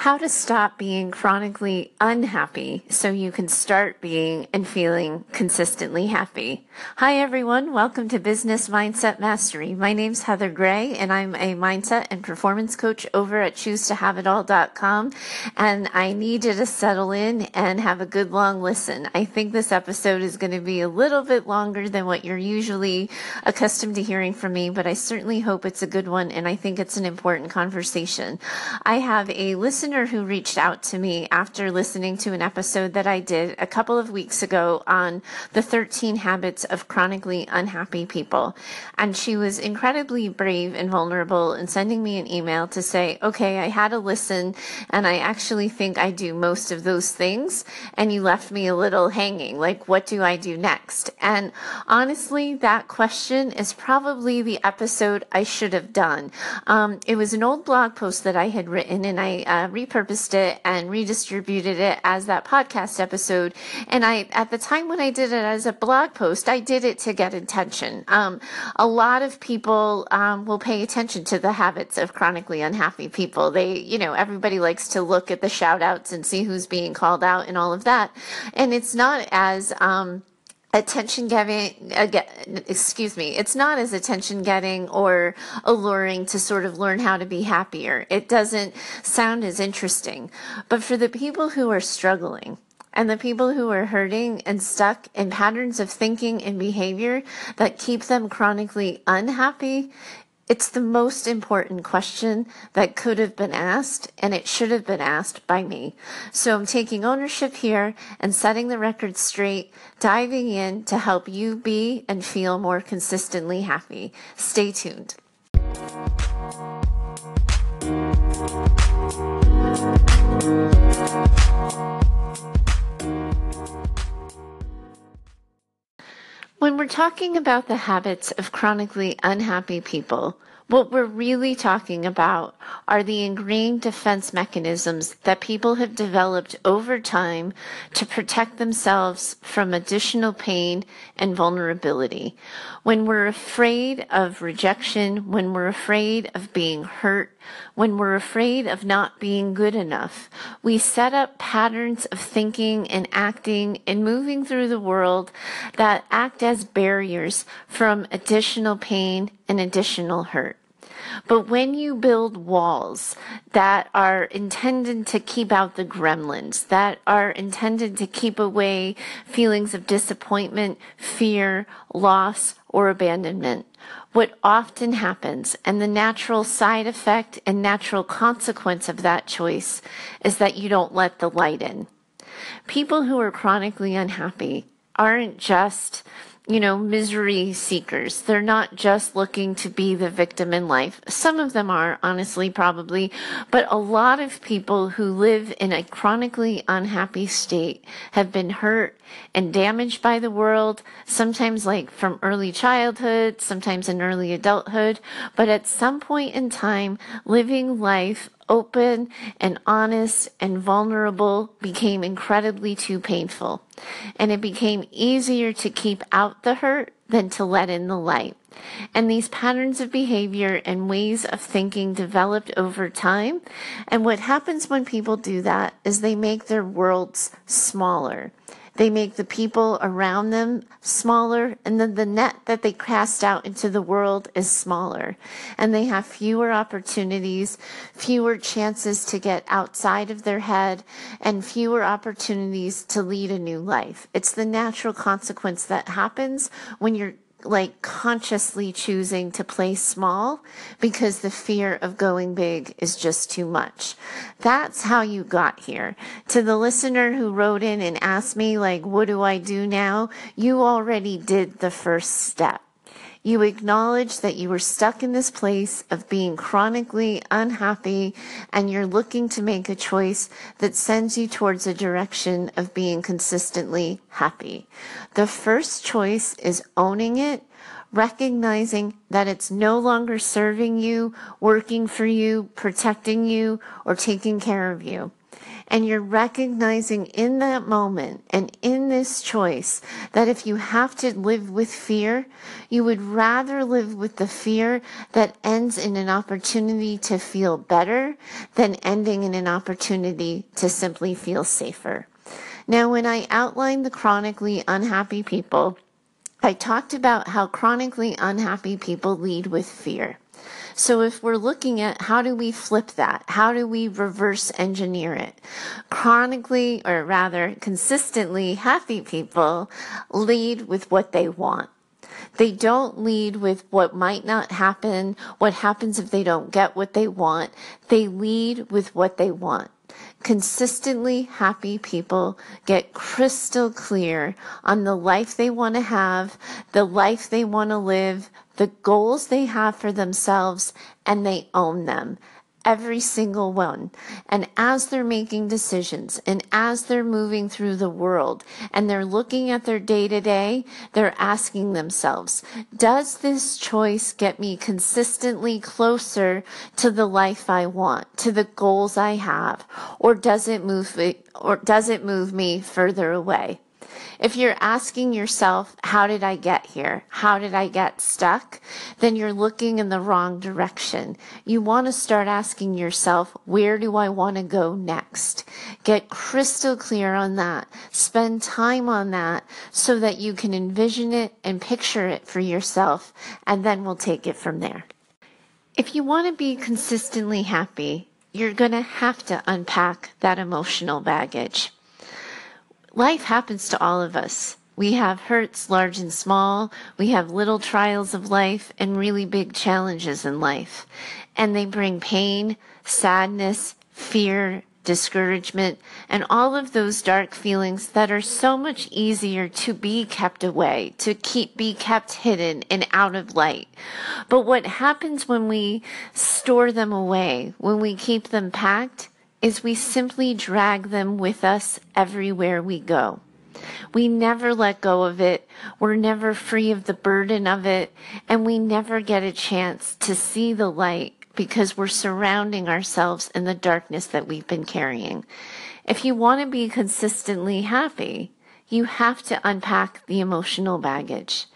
How to stop being chronically unhappy so you can start being and feeling consistently happy. Hi everyone, welcome to Business Mindset Mastery. My name's Heather Gray and I'm a mindset and performance coach over at choosetohaveitall.com and I need you to settle in and have a good long listen. I think this episode is going to be a little bit longer than what you're usually accustomed to hearing from me, but I certainly hope it's a good one and I think it's an important conversation. I have a listen listener who reached out to me after listening to an episode that I did a couple of weeks ago on the 13 habits of chronically unhappy people. And she was incredibly brave and vulnerable in sending me an email to say, okay, I had a listen and I actually think I do most of those things. And you left me a little hanging. Like, what do I do next? And honestly, that question is probably the episode I should have done. Um, it was an old blog post that I had written and I uh, repurposed it and redistributed it as that podcast episode. And I, at the time when I did it as a blog post, I did it to get attention. Um, a lot of people um, will pay attention to the habits of chronically unhappy people. They, you know, everybody likes to look at the shout outs and see who's being called out and all of that. And it's not as, um, attention getting again excuse me it's not as attention getting or alluring to sort of learn how to be happier. It doesn't sound as interesting. But for the people who are struggling and the people who are hurting and stuck in patterns of thinking and behavior that keep them chronically unhappy it's the most important question that could have been asked, and it should have been asked by me. So I'm taking ownership here and setting the record straight, diving in to help you be and feel more consistently happy. Stay tuned. When we're talking about the habits of chronically unhappy people, what we're really talking about are the ingrained defense mechanisms that people have developed over time to protect themselves from additional pain and vulnerability. When we're afraid of rejection, when we're afraid of being hurt, when we're afraid of not being good enough, we set up patterns of thinking and acting and moving through the world that act as barriers from additional pain and additional hurt. But when you build walls that are intended to keep out the gremlins, that are intended to keep away feelings of disappointment, fear, loss, or abandonment, what often happens and the natural side effect and natural consequence of that choice is that you don't let the light in. People who are chronically unhappy aren't just you know, misery seekers. They're not just looking to be the victim in life. Some of them are, honestly, probably, but a lot of people who live in a chronically unhappy state have been hurt and damaged by the world, sometimes like from early childhood, sometimes in early adulthood, but at some point in time, living life open and honest and vulnerable became incredibly too painful. And it became easier to keep out the hurt than to let in the light. And these patterns of behavior and ways of thinking developed over time. And what happens when people do that is they make their worlds smaller. They make the people around them smaller, and then the net that they cast out into the world is smaller. And they have fewer opportunities, fewer chances to get outside of their head, and fewer opportunities to lead a new life. It's the natural consequence that happens when you're like consciously choosing to play small because the fear of going big is just too much. That's how you got here. To the listener who wrote in and asked me, like, what do I do now? You already did the first step. You acknowledge that you were stuck in this place of being chronically unhappy and you're looking to make a choice that sends you towards a direction of being consistently happy. The first choice is owning it recognizing that it's no longer serving you, working for you, protecting you, or taking care of you. And you're recognizing in that moment and in this choice that if you have to live with fear, you would rather live with the fear that ends in an opportunity to feel better than ending in an opportunity to simply feel safer. Now, when I outlined the chronically unhappy people, I talked about how chronically unhappy people lead with fear. So if we're looking at how do we flip that? How do we reverse engineer it? Chronically, or rather consistently happy people lead with what they want. They don't lead with what might not happen, what happens if they don't get what they want. They lead with what they want. Consistently happy people get crystal clear on the life they want to have, the life they want to live, the goals they have for themselves, and they own them every single one. And as they're making decisions and as they're moving through the world and they're looking at their day to day, they're asking themselves, does this choice get me consistently closer to the life I want, to the goals I have, or does it move or does it move me further away? If you're asking yourself, how did I get here? How did I get stuck? Then you're looking in the wrong direction. You want to start asking yourself, where do I want to go next? Get crystal clear on that. Spend time on that so that you can envision it and picture it for yourself. And then we'll take it from there. If you want to be consistently happy, you're going to have to unpack that emotional baggage life happens to all of us. We have hurts, large and small. We have little trials of life and really big challenges in life. And they bring pain, sadness, fear, discouragement, and all of those dark feelings that are so much easier to be kept away, to keep, be kept hidden and out of light. But what happens when we store them away, when we keep them packed, is we simply drag them with us everywhere we go. We never let go of it. We're never free of the burden of it. And we never get a chance to see the light because we're surrounding ourselves in the darkness that we've been carrying. If you want to be consistently happy, you have to unpack the emotional baggage.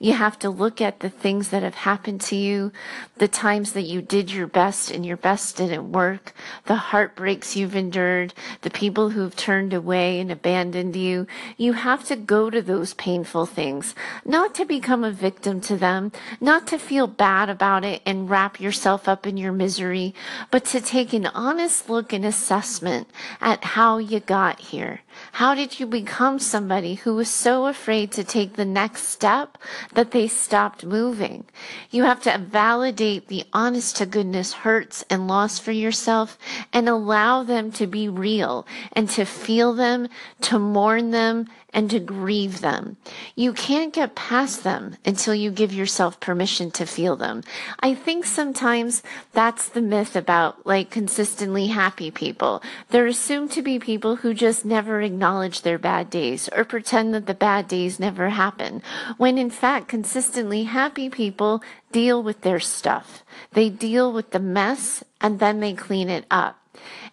You have to look at the things that have happened to you, the times that you did your best and your best didn't work, the heartbreaks you've endured, the people who've turned away and abandoned you. You have to go to those painful things, not to become a victim to them, not to feel bad about it and wrap yourself up in your misery, but to take an honest look and assessment at how you got here. How did you become somebody who was so afraid to take the next step that they stopped moving. You have to validate the honest to goodness hurts and loss for yourself and allow them to be real and to feel them, to mourn them, and to grieve them. You can't get past them until you give yourself permission to feel them. I think sometimes that's the myth about like consistently happy people. They're assumed to be people who just never acknowledge their bad days or pretend that the bad days never happen. When in fact, consistently happy people deal with their stuff. They deal with the mess and then they clean it up.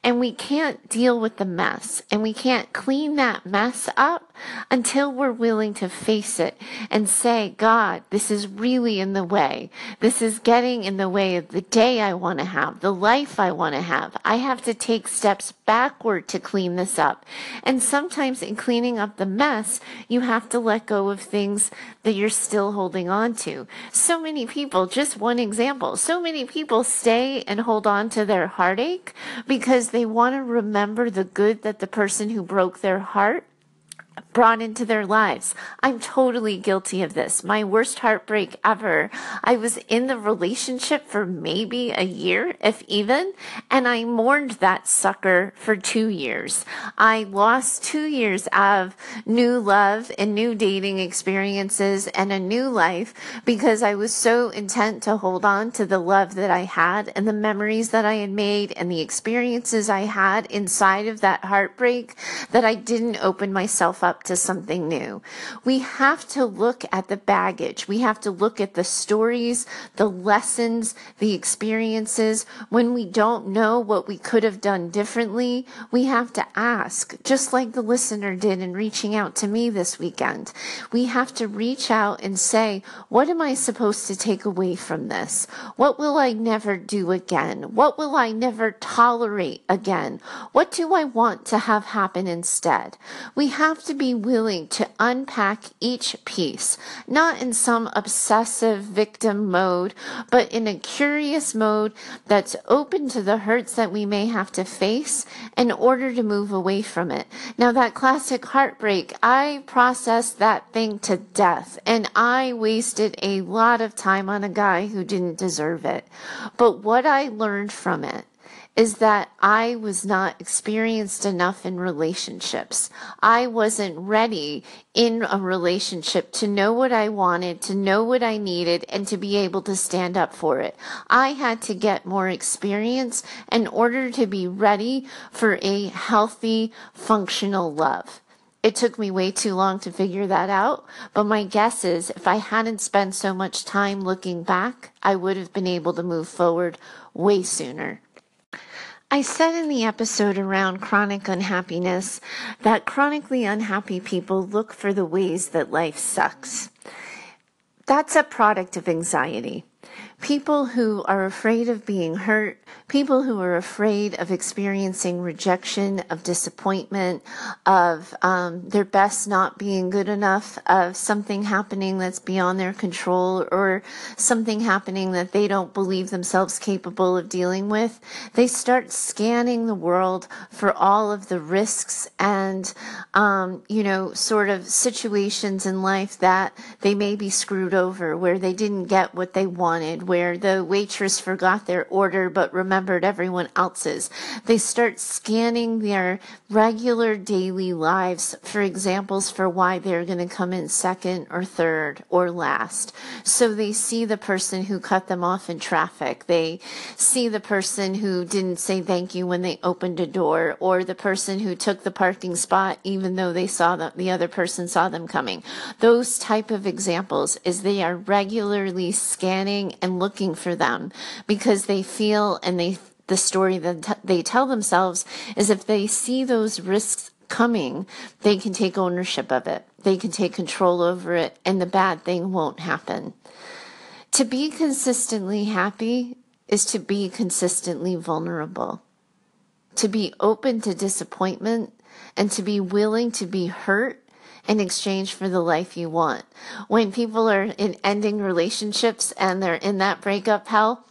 And we can't deal with the mess and we can't clean that mess up until we're willing to face it and say, God, this is really in the way. This is getting in the way of the day I want to have, the life I want to have. I have to take steps backward to clean this up. And sometimes in cleaning up the mess, you have to let go of things that you're still holding on to. So many people, just one example, so many people stay and hold on to their heartache because they want to remember the good that the person who broke their heart brought into their lives. I'm totally guilty of this. My worst heartbreak ever. I was in the relationship for maybe a year, if even, and I mourned that sucker for two years. I lost two years of new love and new dating experiences and a new life because I was so intent to hold on to the love that I had and the memories that I had made and the experiences I had inside of that heartbreak that I didn't open myself up to something new. We have to look at the baggage. We have to look at the stories, the lessons, the experiences. When we don't know what we could have done differently, we have to ask, just like the listener did in reaching out to me this weekend. We have to reach out and say, what am I supposed to take away from this? What will I never do again? What will I never tolerate again? What do I want to have happen instead? We have to be willing to unpack each piece, not in some obsessive victim mode, but in a curious mode that's open to the hurts that we may have to face in order to move away from it. Now, that classic heartbreak, I processed that thing to death and I wasted a lot of time on a guy who didn't deserve it. But what I learned from it is that I was not experienced enough in relationships. I wasn't ready in a relationship to know what I wanted, to know what I needed, and to be able to stand up for it. I had to get more experience in order to be ready for a healthy, functional love. It took me way too long to figure that out, but my guess is if I hadn't spent so much time looking back, I would have been able to move forward way sooner. I said in the episode around chronic unhappiness that chronically unhappy people look for the ways that life sucks. That's a product of anxiety people who are afraid of being hurt, people who are afraid of experiencing rejection, of disappointment, of um, their best not being good enough, of something happening that's beyond their control, or something happening that they don't believe themselves capable of dealing with, they start scanning the world for all of the risks and, um, you know, sort of situations in life that they may be screwed over, where they didn't get what they wanted where the waitress forgot their order but remembered everyone else's. They start scanning their regular daily lives for examples for why they're going to come in second or third or last. So they see the person who cut them off in traffic. They see the person who didn't say thank you when they opened a door or the person who took the parking spot even though they saw that the other person saw them coming. Those type of examples is they are regularly scanning and looking for them because they feel and they the story that they tell themselves is if they see those risks coming, they can take ownership of it. They can take control over it and the bad thing won't happen. To be consistently happy is to be consistently vulnerable. To be open to disappointment and to be willing to be hurt in exchange for the life you want. When people are in ending relationships and they're in that breakup hell,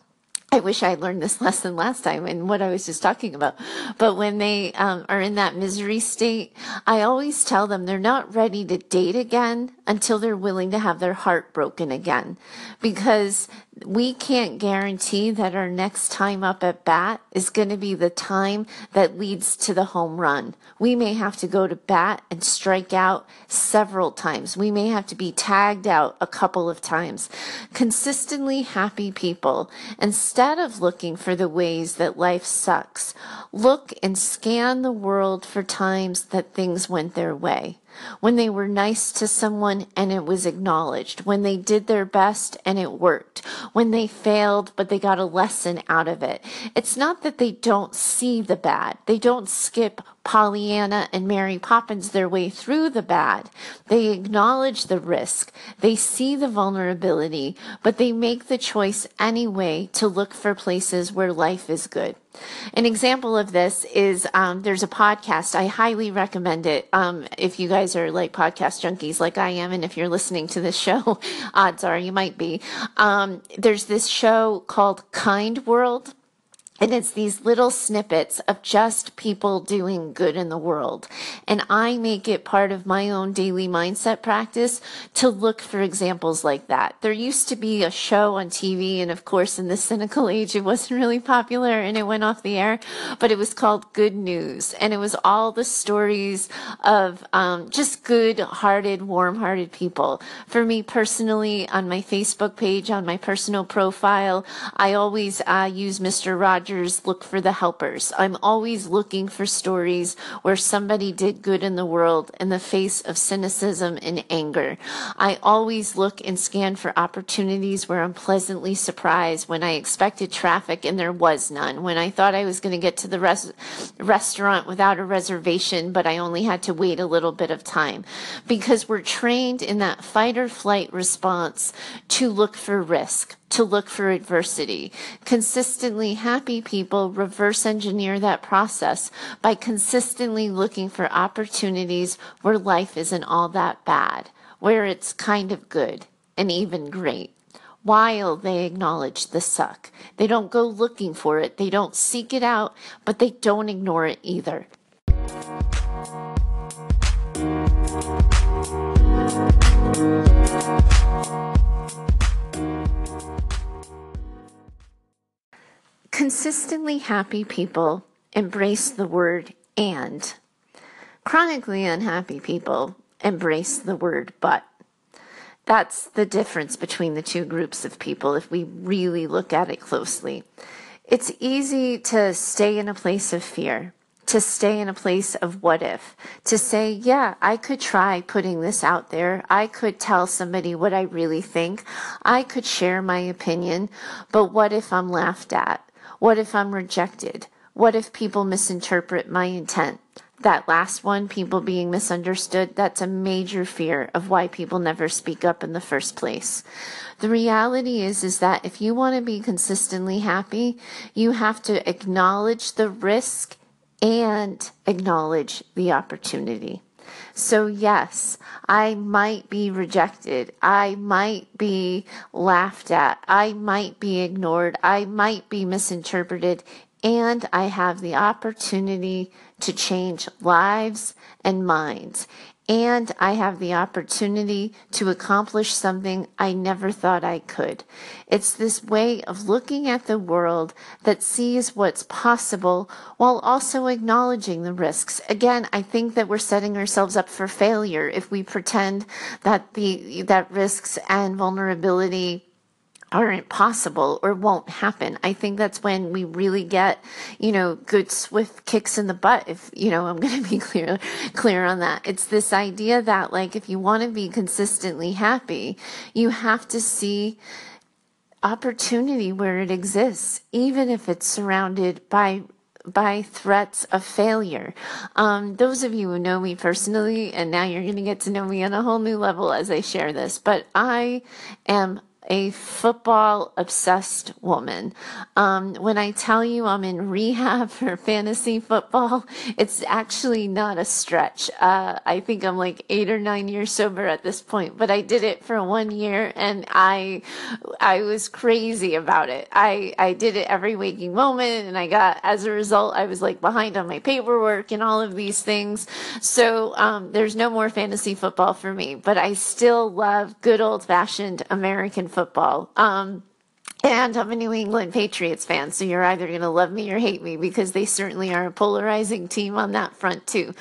I wish I learned this lesson last time and what I was just talking about. But when they um, are in that misery state, I always tell them they're not ready to date again until they're willing to have their heart broken again. Because we can't guarantee that our next time up at bat is going to be the time that leads to the home run. We may have to go to bat and strike out several times. We may have to be tagged out a couple of times. Consistently happy people, instead of looking for the ways that life sucks, look and scan the world for times that things went their way when they were nice to someone and it was acknowledged, when they did their best and it worked, when they failed but they got a lesson out of it. It's not that they don't see the bad. They don't skip Pollyanna and Mary Poppins their way through the bad. They acknowledge the risk. They see the vulnerability, but they make the choice anyway to look for places where life is good. An example of this is um, there's a podcast. I highly recommend it. Um, if you guys are like podcast junkies like I am, and if you're listening to this show, odds are you might be. Um, there's this show called Kind World and it's these little snippets of just people doing good in the world. And I make it part of my own daily mindset practice to look for examples like that. There used to be a show on TV, and of course, in the cynical age, it wasn't really popular and it went off the air, but it was called Good News. And it was all the stories of um, just good hearted, warm hearted people. For me personally, on my Facebook page, on my personal profile, I always uh, use Mr. Rogers Rogers look for the helpers. I'm always looking for stories where somebody did good in the world in the face of cynicism and anger. I always look and scan for opportunities where I'm pleasantly surprised when I expected traffic and there was none, when I thought I was going to get to the res- restaurant without a reservation, but I only had to wait a little bit of time. Because we're trained in that fight or flight response to look for risk to look for adversity. Consistently happy people reverse engineer that process by consistently looking for opportunities where life isn't all that bad, where it's kind of good and even great. While they acknowledge the suck, they don't go looking for it, they don't seek it out, but they don't ignore it either. Consistently happy people embrace the word and. Chronically unhappy people embrace the word but. That's the difference between the two groups of people if we really look at it closely. It's easy to stay in a place of fear, to stay in a place of what if, to say, yeah, I could try putting this out there. I could tell somebody what I really think. I could share my opinion, but what if I'm laughed at? What if I'm rejected? What if people misinterpret my intent? That last one, people being misunderstood, that's a major fear of why people never speak up in the first place. The reality is, is that if you want to be consistently happy, you have to acknowledge the risk and acknowledge the opportunity. So, yes, I might be rejected. I might be laughed at. I might be ignored. I might be misinterpreted. And I have the opportunity to change lives and minds and I have the opportunity to accomplish something I never thought I could. It's this way of looking at the world that sees what's possible while also acknowledging the risks. Again, I think that we're setting ourselves up for failure if we pretend that the that risks and vulnerability aren't possible or won't happen. I think that's when we really get, you know, good swift kicks in the butt. If, you know, I'm going to be clear, clear on that. It's this idea that like, if you want to be consistently happy, you have to see opportunity where it exists, even if it's surrounded by by threats of failure. Um, those of you who know me personally, and now you're going to get to know me on a whole new level as I share this, but I am a football obsessed woman. Um, when I tell you I'm in rehab for fantasy football, it's actually not a stretch. Uh, I think I'm like eight or nine years sober at this point, but I did it for one year and I, I was crazy about it. I, I did it every waking moment and I got, as a result, I was like behind on my paperwork and all of these things. So, um, there's no more fantasy football for me, but I still love good old fashioned American football football. Um, and I'm a New England Patriots fan, so you're either going to love me or hate me because they certainly are a polarizing team on that front too.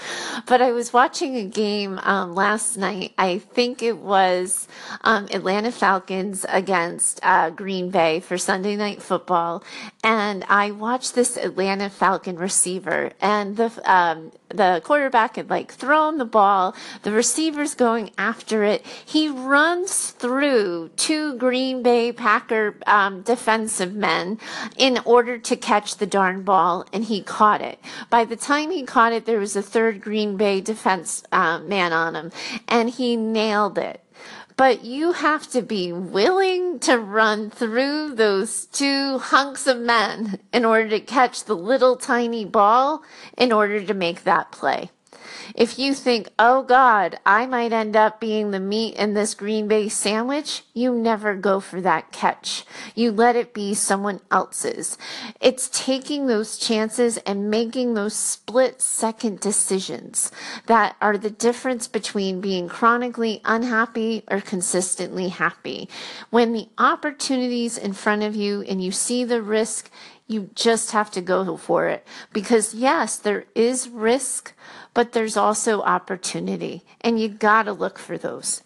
But I was watching a game um, last night. I think it was um, Atlanta Falcons against uh, Green Bay for Sunday Night Football, and I watched this Atlanta Falcon receiver, and the um, the quarterback had like thrown the ball. The receiver's going after it. He runs through two Green Bay Packer um, defensive men in order to catch the darn ball, and he caught it. By the time he caught it, there was a third Green Bay defense uh, man on him, and he nailed it but you have to be willing to run through those two hunks of men in order to catch the little tiny ball in order to make that play. If you think, oh God, I might end up being the meat in this Green Bay sandwich, you never go for that catch. You let it be someone else's. It's taking those chances and making those split second decisions that are the difference between being chronically unhappy or consistently happy. When the opportunities in front of you and you see the risk, you just have to go for it because yes, there is risk, but there's also opportunity and you got to look for those.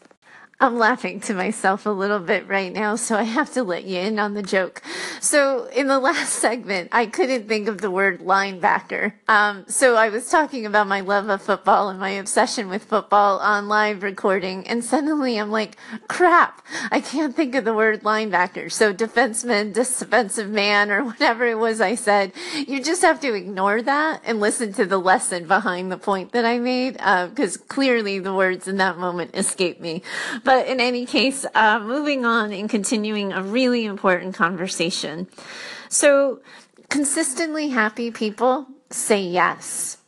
I'm laughing to myself a little bit right now, so I have to let you in on the joke. So, in the last segment, I couldn't think of the word linebacker. Um, so, I was talking about my love of football and my obsession with football on live recording, and suddenly I'm like, crap, I can't think of the word linebacker. So, defenseman, defensive man, or whatever it was I said, you just have to ignore that and listen to the lesson behind the point that I made, because uh, clearly the words in that moment escaped me. But but in any case, uh, moving on and continuing a really important conversation. So, consistently happy people say yes.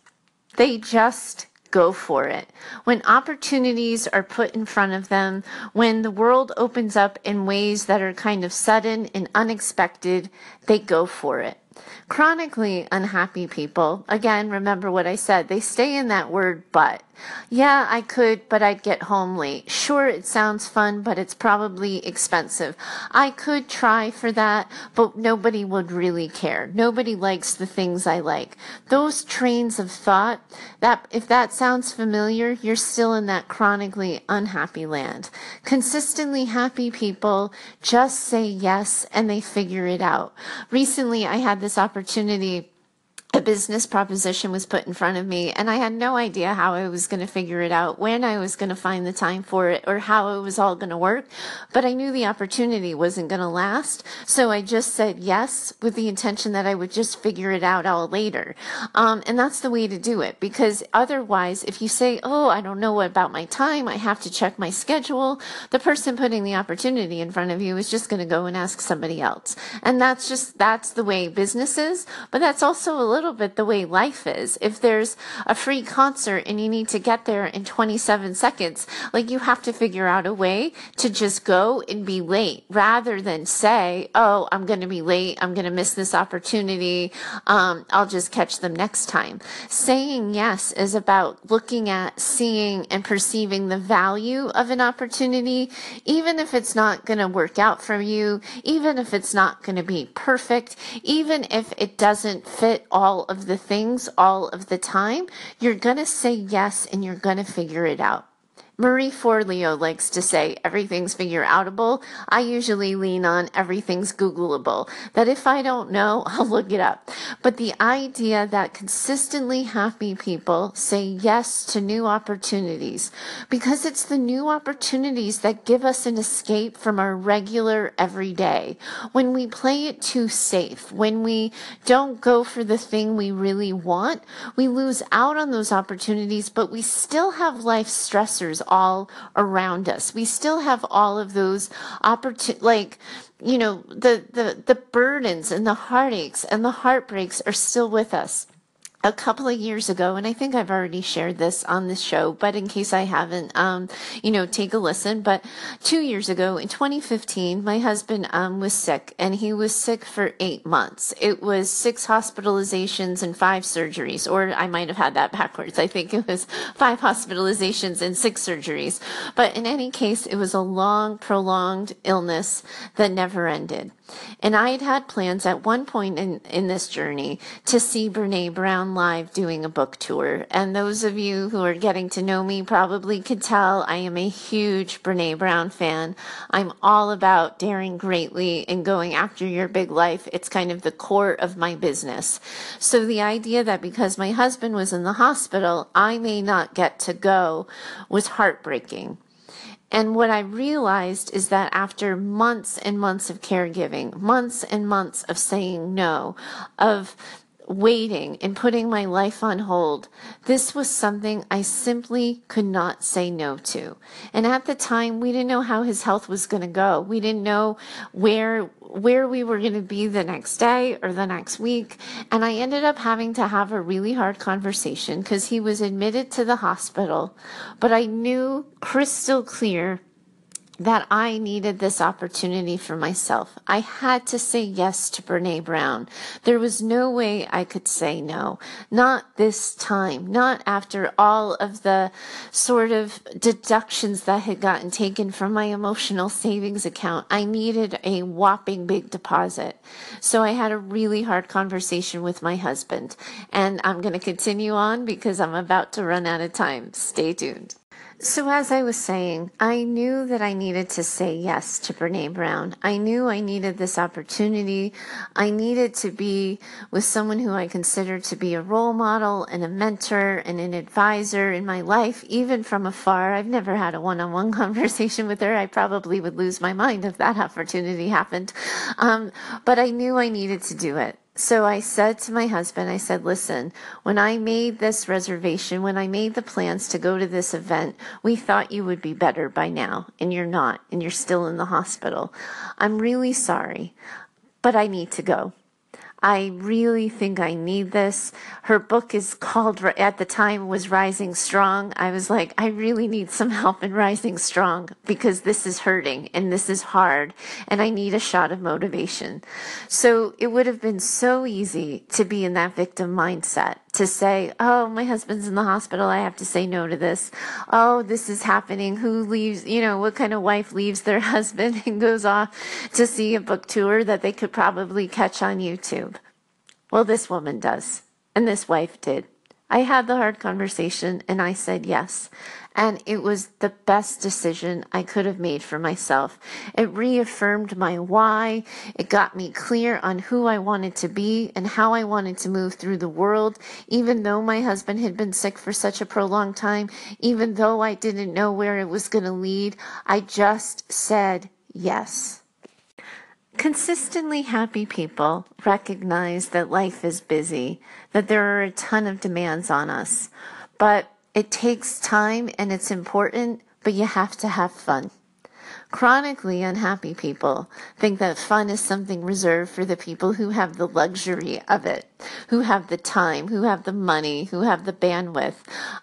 They just go for it. When opportunities are put in front of them, when the world opens up in ways that are kind of sudden and unexpected, they go for it. Chronically unhappy people, again, remember what I said, they stay in that word but. Yeah, I could, but I'd get home late. Sure, it sounds fun, but it's probably expensive. I could try for that, but nobody would really care. Nobody likes the things I like. Those trains of thought, that if that sounds familiar, you're still in that chronically unhappy land. Consistently happy people just say yes and they figure it out. Recently, I had this opportunity a business proposition was put in front of me and I had no idea how I was going to figure it out, when I was going to find the time for it or how it was all going to work. But I knew the opportunity wasn't going to last. So I just said yes with the intention that I would just figure it out all later. Um, and that's the way to do it because otherwise, if you say, Oh, I don't know about my time, I have to check my schedule, the person putting the opportunity in front of you is just going to go and ask somebody else. And that's just, that's the way business is. But that's also a little little bit the way life is. If there's a free concert and you need to get there in 27 seconds, like you have to figure out a way to just go and be late rather than say, Oh, I'm going to be late. I'm going to miss this opportunity. Um, I'll just catch them next time. Saying yes is about looking at, seeing and perceiving the value of an opportunity, even if it's not going to work out for you, even if it's not going to be perfect, even if it doesn't fit all all of the things all of the time, you're going to say yes and you're going to figure it out. Marie Forleo likes to say everything's figure outable. I usually lean on everything's Googleable. That if I don't know, I'll look it up. But the idea that consistently happy people say yes to new opportunities because it's the new opportunities that give us an escape from our regular everyday. When we play it too safe, when we don't go for the thing we really want, we lose out on those opportunities, but we still have life stressors all around us. We still have all of those opportunities, like, you know, the, the, the burdens and the heartaches and the heartbreaks are still with us a couple of years ago, and I think I've already shared this on this show, but in case I haven't, um, you know, take a listen. But two years ago, in 2015, my husband um, was sick, and he was sick for eight months. It was six hospitalizations and five surgeries, or I might have had that backwards. I think it was five hospitalizations and six surgeries. But in any case, it was a long, prolonged illness that never ended. And I had had plans at one point in, in this journey to see Brene Brown live doing a book tour. And those of you who are getting to know me probably could tell I am a huge Brene Brown fan. I'm all about daring greatly and going after your big life. It's kind of the core of my business. So the idea that because my husband was in the hospital, I may not get to go was heartbreaking. And what I realized is that after months and months of caregiving, months and months of saying no, of waiting and putting my life on hold. This was something I simply could not say no to. And at the time, we didn't know how his health was going to go. We didn't know where where we were going to be the next day or the next week. And I ended up having to have a really hard conversation because he was admitted to the hospital, but I knew crystal clear that I needed this opportunity for myself. I had to say yes to Brene Brown. There was no way I could say no. Not this time. Not after all of the sort of deductions that had gotten taken from my emotional savings account. I needed a whopping big deposit. So I had a really hard conversation with my husband. And I'm going to continue on because I'm about to run out of time. Stay tuned. So, as I was saying, I knew that I needed to say yes to Brene Brown. I knew I needed this opportunity. I needed to be with someone who I consider to be a role model and a mentor and an advisor in my life, even from afar. I've never had a one on one conversation with her. I probably would lose my mind if that opportunity happened. Um, but I knew I needed to do it. So I said to my husband, I said, listen, when I made this reservation, when I made the plans to go to this event, we thought you would be better by now, and you're not, and you're still in the hospital. I'm really sorry, but I need to go. I really think I need this. Her book is called, at the time, was Rising Strong. I was like, I really need some help in Rising Strong because this is hurting and this is hard and I need a shot of motivation. So it would have been so easy to be in that victim mindset to say, Oh, my husband's in the hospital. I have to say no to this. Oh, this is happening. Who leaves, you know, what kind of wife leaves their husband and goes off to see a book tour that they could probably catch on YouTube? Well, this woman does, and this wife did. I had the hard conversation and I said yes. And it was the best decision I could have made for myself. It reaffirmed my why. It got me clear on who I wanted to be and how I wanted to move through the world. Even though my husband had been sick for such a prolonged time, even though I didn't know where it was going to lead, I just said yes. Consistently happy people recognize that life is busy, that there are a ton of demands on us, but it takes time and it's important, but you have to have fun. Chronically unhappy people think that fun is something reserved for the people who have the luxury of it, who have the time, who have the money, who have the bandwidth.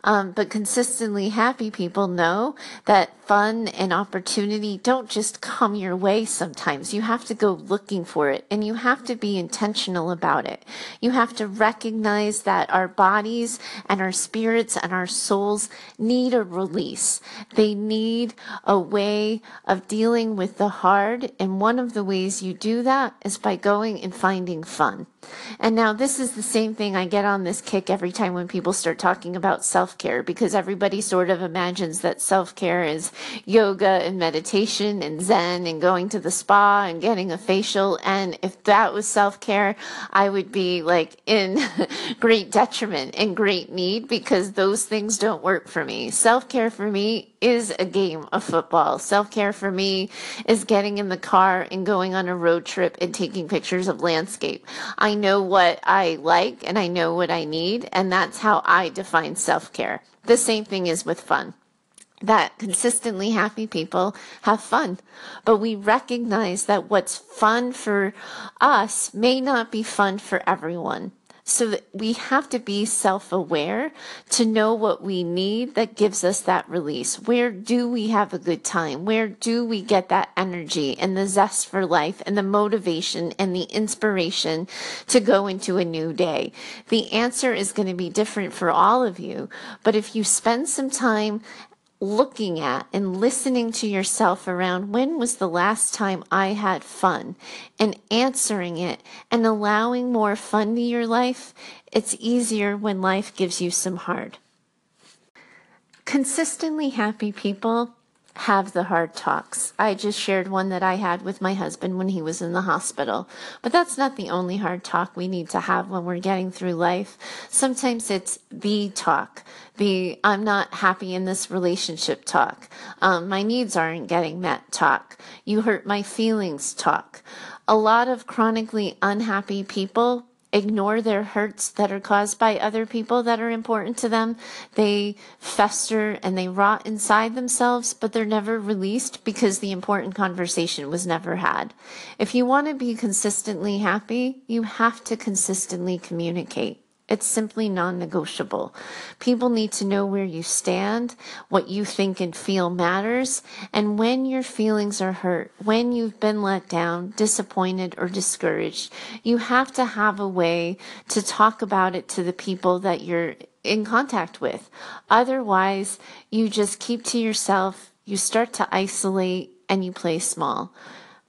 Um, but consistently happy people know that fun and opportunity don't just come your way sometimes. You have to go looking for it and you have to be intentional about it. You have to recognize that our bodies and our spirits and our souls need a release. They need a way of dealing with the hard. And one of the ways you do that is by going and finding fun. And now this is the same thing I get on this kick every time when people start talking about self-care because everybody sort of imagines that self-care is yoga and meditation and zen and going to the spa and getting a facial and if that was self-care I would be like in great detriment and great need because those things don't work for me. Self-care for me is a game of football. Self-care for me is getting in the car and going on a road trip and taking pictures of landscape. I know what I like and I know what I need, and that's how I define self care. The same thing is with fun that consistently happy people have fun. But we recognize that what's fun for us may not be fun for everyone. So we have to be self aware to know what we need that gives us that release. Where do we have a good time? Where do we get that energy and the zest for life and the motivation and the inspiration to go into a new day? The answer is going to be different for all of you. But if you spend some time looking at and listening to yourself around when was the last time I had fun and answering it and allowing more fun to your life, it's easier when life gives you some hard. Consistently happy people have the hard talks. I just shared one that I had with my husband when he was in the hospital. But that's not the only hard talk we need to have when we're getting through life. Sometimes it's the talk, the I'm not happy in this relationship talk. Um, my needs aren't getting met talk. You hurt my feelings talk. A lot of chronically unhappy people ignore their hurts that are caused by other people that are important to them. They fester and they rot inside themselves, but they're never released because the important conversation was never had. If you want to be consistently happy, you have to consistently communicate. It's simply non negotiable. People need to know where you stand, what you think and feel matters, and when your feelings are hurt, when you've been let down, disappointed, or discouraged, you have to have a way to talk about it to the people that you're in contact with. Otherwise, you just keep to yourself, you start to isolate, and you play small.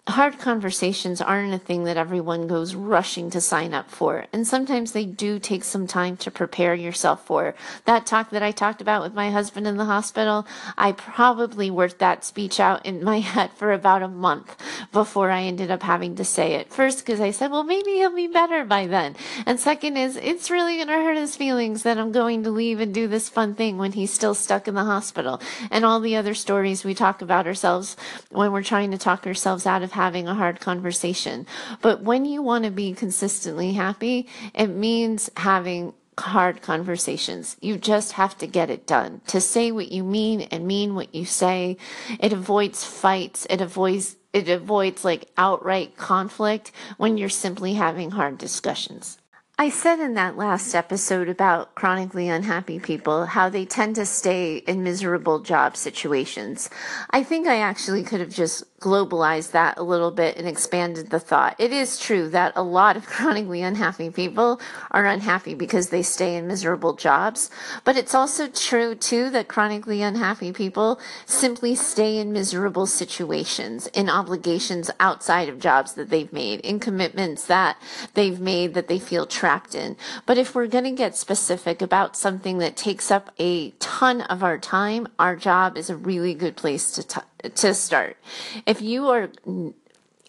Hard conversations aren't a thing that everyone goes rushing to sign up for. And sometimes they do take some time to prepare yourself for. That talk that I talked about with my husband in the hospital, I probably worked that speech out in my head for about a month before I ended up having to say it. First, because I said, well, maybe he'll be better by then. And second is, it's really going to hurt his feelings that I'm going to leave and do this fun thing when he's still stuck in the hospital. And all the other stories we talk about ourselves when we're trying to talk ourselves out of of having a hard conversation. But when you want to be consistently happy, it means having hard conversations. You just have to get it done. To say what you mean and mean what you say. It avoids fights. It avoids it avoids like outright conflict when you're simply having hard discussions. I said in that last episode about chronically unhappy people how they tend to stay in miserable job situations. I think I actually could have just globalized that a little bit and expanded the thought. It is true that a lot of chronically unhappy people are unhappy because they stay in miserable jobs, but it's also true too that chronically unhappy people simply stay in miserable situations, in obligations outside of jobs that they've made, in commitments that they've made that they feel trapped in. But if we're going to get specific about something that takes up a ton of our time, our job is a really good place to t- to start. If you are,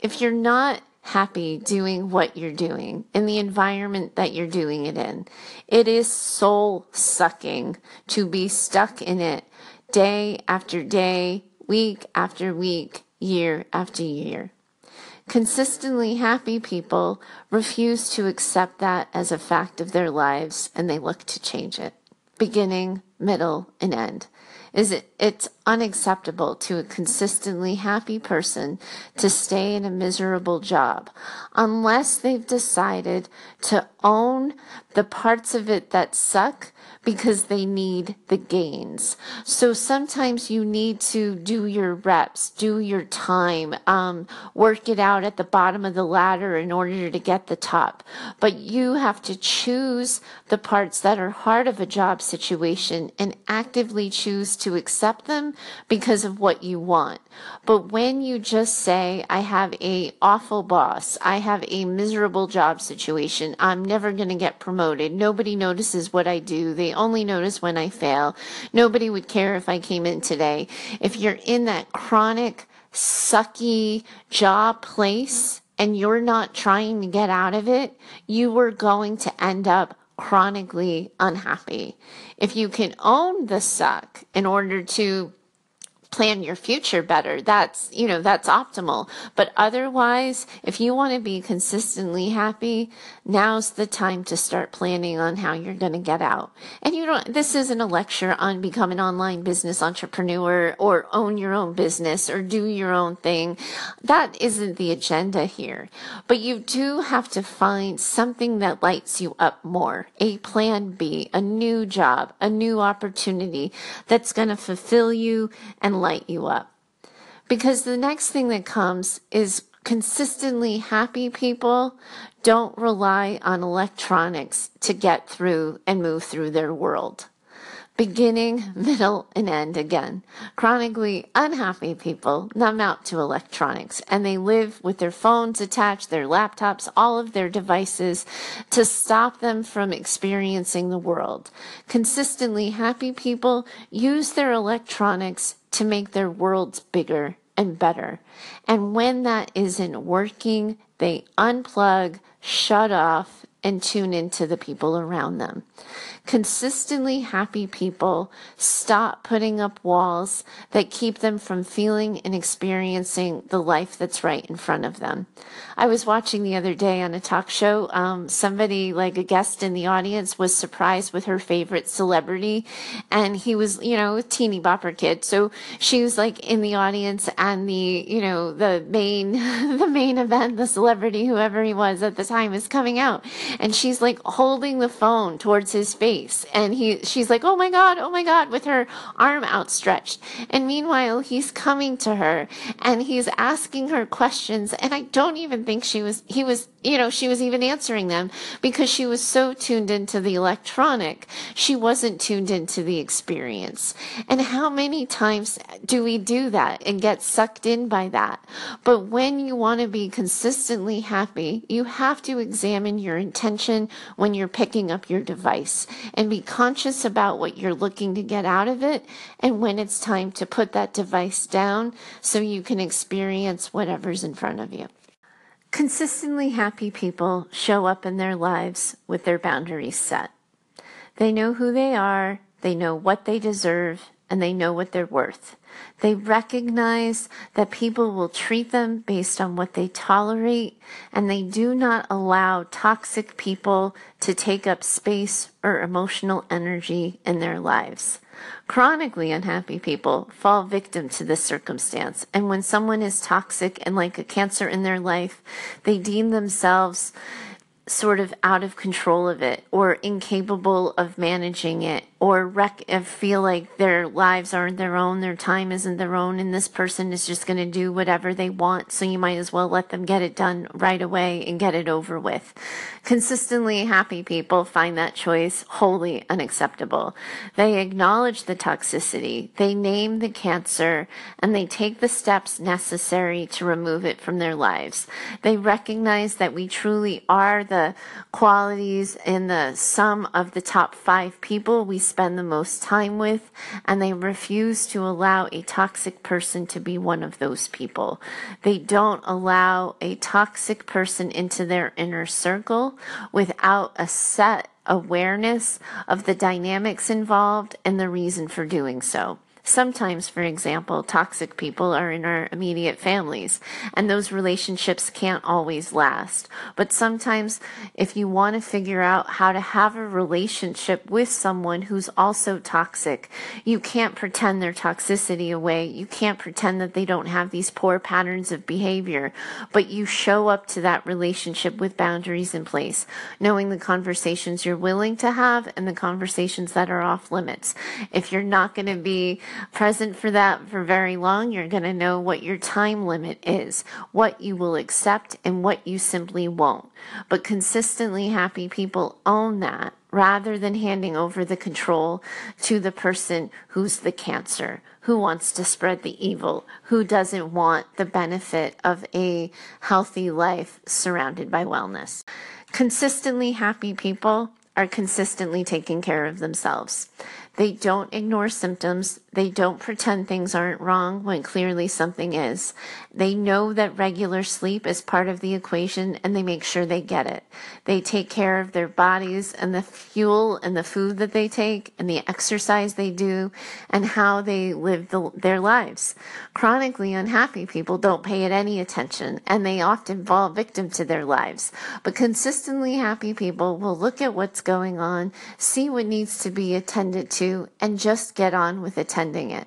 if you're not happy doing what you're doing in the environment that you're doing it in, it is soul sucking to be stuck in it day after day, week after week, year after year. Consistently happy people refuse to accept that as a fact of their lives and they look to change it, beginning, middle, and end is it, it's unacceptable to a consistently happy person to stay in a miserable job unless they've decided to own the parts of it that suck because they need the gains. So sometimes you need to do your reps, do your time, um, work it out at the bottom of the ladder in order to get the top. But you have to choose the parts that are hard of a job situation and actively choose to accept them because of what you want. But when you just say, I have a awful boss, I have a miserable job situation, I'm never going to get promoted, nobody notices what I do, they only notice when I fail, nobody would care if I came in today. If you're in that chronic, sucky job place and you're not trying to get out of it, you are going to end up chronically unhappy. If you can own the suck in order to plan your future better. That's, you know, that's optimal. But otherwise, if you want to be consistently happy, now's the time to start planning on how you're going to get out. And you don't, this isn't a lecture on become an online business entrepreneur or own your own business or do your own thing. That isn't the agenda here. But you do have to find something that lights you up more. A plan B, a new job, a new opportunity that's going to fulfill you and light you up. Because the next thing that comes is consistently happy people don't rely on electronics to get through and move through their world beginning, middle, and end again. Chronically unhappy people numb out to electronics and they live with their phones attached, their laptops, all of their devices to stop them from experiencing the world. Consistently happy people use their electronics to make their worlds bigger and better. And when that isn't working, they unplug, shut off, and tune into the people around them. Consistently happy people stop putting up walls that keep them from feeling and experiencing the life that's right in front of them. I was watching the other day on a talk show, um, somebody, like a guest in the audience, was surprised with her favorite celebrity. And he was, you know, a teeny bopper kid. So she was like in the audience and the, you know, the main, the main event, the celebrity, whoever he was at the time is coming out. And she's like holding the phone towards his face face. And he she's like oh my god oh my god with her arm outstretched. And meanwhile he's coming to her and he's asking her questions. And i don't even think she was he was you know, she was even answering them because she was so tuned into the electronic, she wasn't tuned into the experience. And how many times do we do that and get sucked in by that? But when you want to be consistently happy, you have to examine your intention when you're picking up your device and be conscious about what you're looking to get out of it and when it's time to put that device down so you can experience whatever's in front of you. Consistently happy people show up in their lives with their boundaries set. They know who they are, they know what they deserve, and they know what they're worth. They recognize that people will treat them based on what they tolerate, and they do not allow toxic people to take up space or emotional energy in their lives. Chronically unhappy people fall victim to this circumstance. And when someone is toxic and like a cancer in their life, they deem themselves sort of out of control of it or incapable of managing it or rec- feel like their lives aren't their own, their time isn't their own, and this person is just going to do whatever they want. So you might as well let them get it done right away and get it over with. Consistently happy people find that choice wholly unacceptable. They acknowledge the toxicity, they name the cancer, and they take the steps necessary to remove it from their lives. They recognize that we truly are the qualities in the sum of the top five people we spend the most time with, and they refuse to allow a toxic person to be one of those people. They don't allow a toxic person into their inner circle without a set awareness of the dynamics involved and the reason for doing so. Sometimes, for example, toxic people are in our immediate families, and those relationships can't always last. But sometimes, if you want to figure out how to have a relationship with someone who's also toxic, you can't pretend their toxicity away. You can't pretend that they don't have these poor patterns of behavior, but you show up to that relationship with boundaries in place, knowing the conversations you're willing to have and the conversations that are off limits. If you're not going to be present for that for very long, you're going to know what your time limit is, what you will accept, and what you simply won't. But consistently happy people own that rather than handing over the control to the person who's the cancer, who wants to spread the evil, who doesn't want the benefit of a healthy life surrounded by wellness. Consistently happy people are consistently taking care of themselves. They don't ignore symptoms. They don't pretend things aren't wrong when clearly something is. They know that regular sleep is part of the equation and they make sure they get it. They take care of their bodies and the fuel and the food that they take and the exercise they do and how they live the, their lives. Chronically unhappy people don't pay it any attention and they often fall victim to their lives. But consistently happy people will look at what's going on, see what needs to be attended to to and just get on with attending it.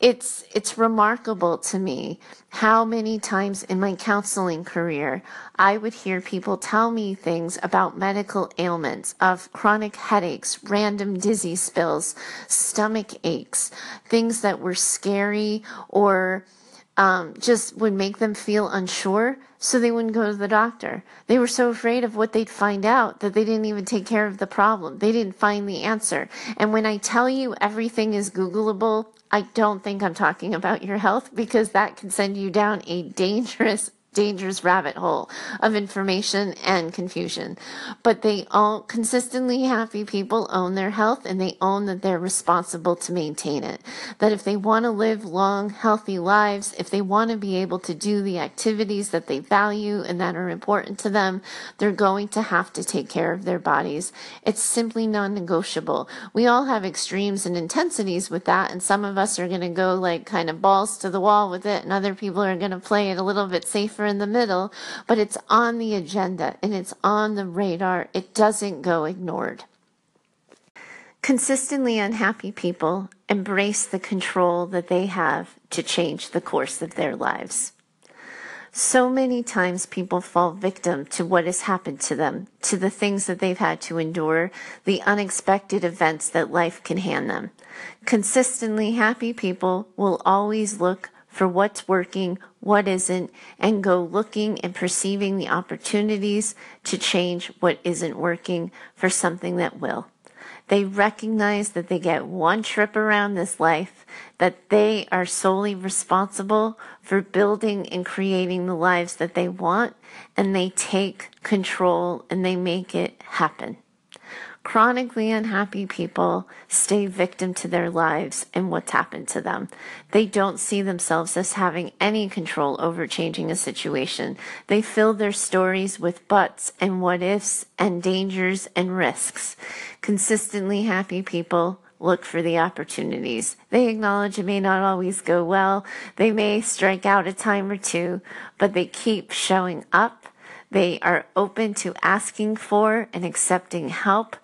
It's it's remarkable to me how many times in my counseling career I would hear people tell me things about medical ailments of chronic headaches, random dizzy spills, stomach aches, things that were scary or um, just would make them feel unsure, so they wouldn't go to the doctor. They were so afraid of what they'd find out that they didn't even take care of the problem. They didn't find the answer. And when I tell you everything is Googleable, I don't think I'm talking about your health because that can send you down a dangerous dangerous rabbit hole of information and confusion. But they all consistently happy people own their health and they own that they're responsible to maintain it. That if they want to live long, healthy lives, if they want to be able to do the activities that they value and that are important to them, they're going to have to take care of their bodies. It's simply non negotiable. We all have extremes and intensities with that, and some of us are going to go like kind of balls to the wall with it, and other people are going to play it a little bit safer in the middle, but it's on the agenda and it's on the radar. It doesn't go ignored. Consistently unhappy people embrace the control that they have to change the course of their lives. So many times people fall victim to what has happened to them, to the things that they've had to endure, the unexpected events that life can hand them. Consistently happy people will always look for what's working, what isn't, and go looking and perceiving the opportunities to change what isn't working for something that will. They recognize that they get one trip around this life, that they are solely responsible for building and creating the lives that they want, and they take control and they make it happen. Chronically unhappy people stay victim to their lives and what's happened to them. They don't see themselves as having any control over changing a situation. They fill their stories with buts and what ifs and dangers and risks. Consistently happy people look for the opportunities. They acknowledge it may not always go well. They may strike out a time or two, but they keep showing up they are open to asking for and accepting help.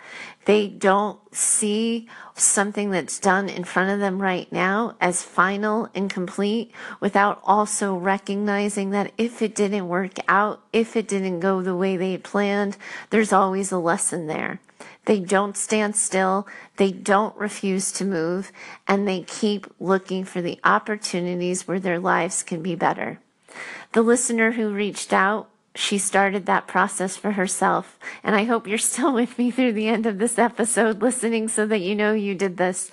They don't see something that's done in front of them right now as final and complete without also recognizing that if it didn't work out, if it didn't go the way they planned, there's always a lesson there. They don't stand still. They don't refuse to move and they keep looking for the opportunities where their lives can be better. The listener who reached out she started that process for herself. And I hope you're still with me through the end of this episode listening so that you know you did this,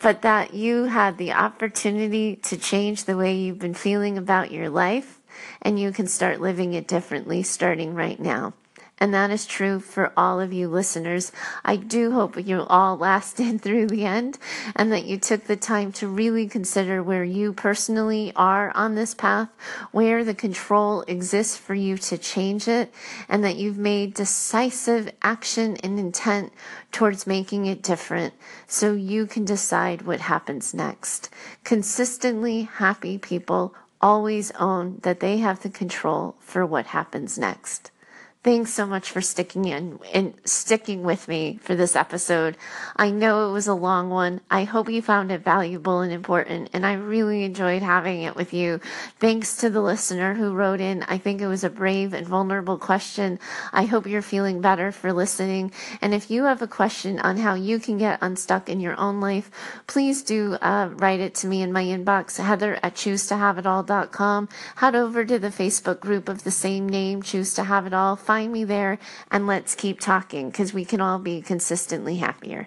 but that you had the opportunity to change the way you've been feeling about your life and you can start living it differently starting right now. And that is true for all of you listeners. I do hope you all lasted through the end and that you took the time to really consider where you personally are on this path, where the control exists for you to change it, and that you've made decisive action and intent towards making it different so you can decide what happens next. Consistently happy people always own that they have the control for what happens next. Thanks so much for sticking in and sticking with me for this episode. I know it was a long one. I hope you found it valuable and important, and I really enjoyed having it with you. Thanks to the listener who wrote in. I think it was a brave and vulnerable question. I hope you're feeling better for listening. And if you have a question on how you can get unstuck in your own life, please do uh, write it to me in my inbox, heather at choosetohaveitall.com. Head over to the Facebook group of the same name, Choose to Have It All find me there and let's keep talking because we can all be consistently happier.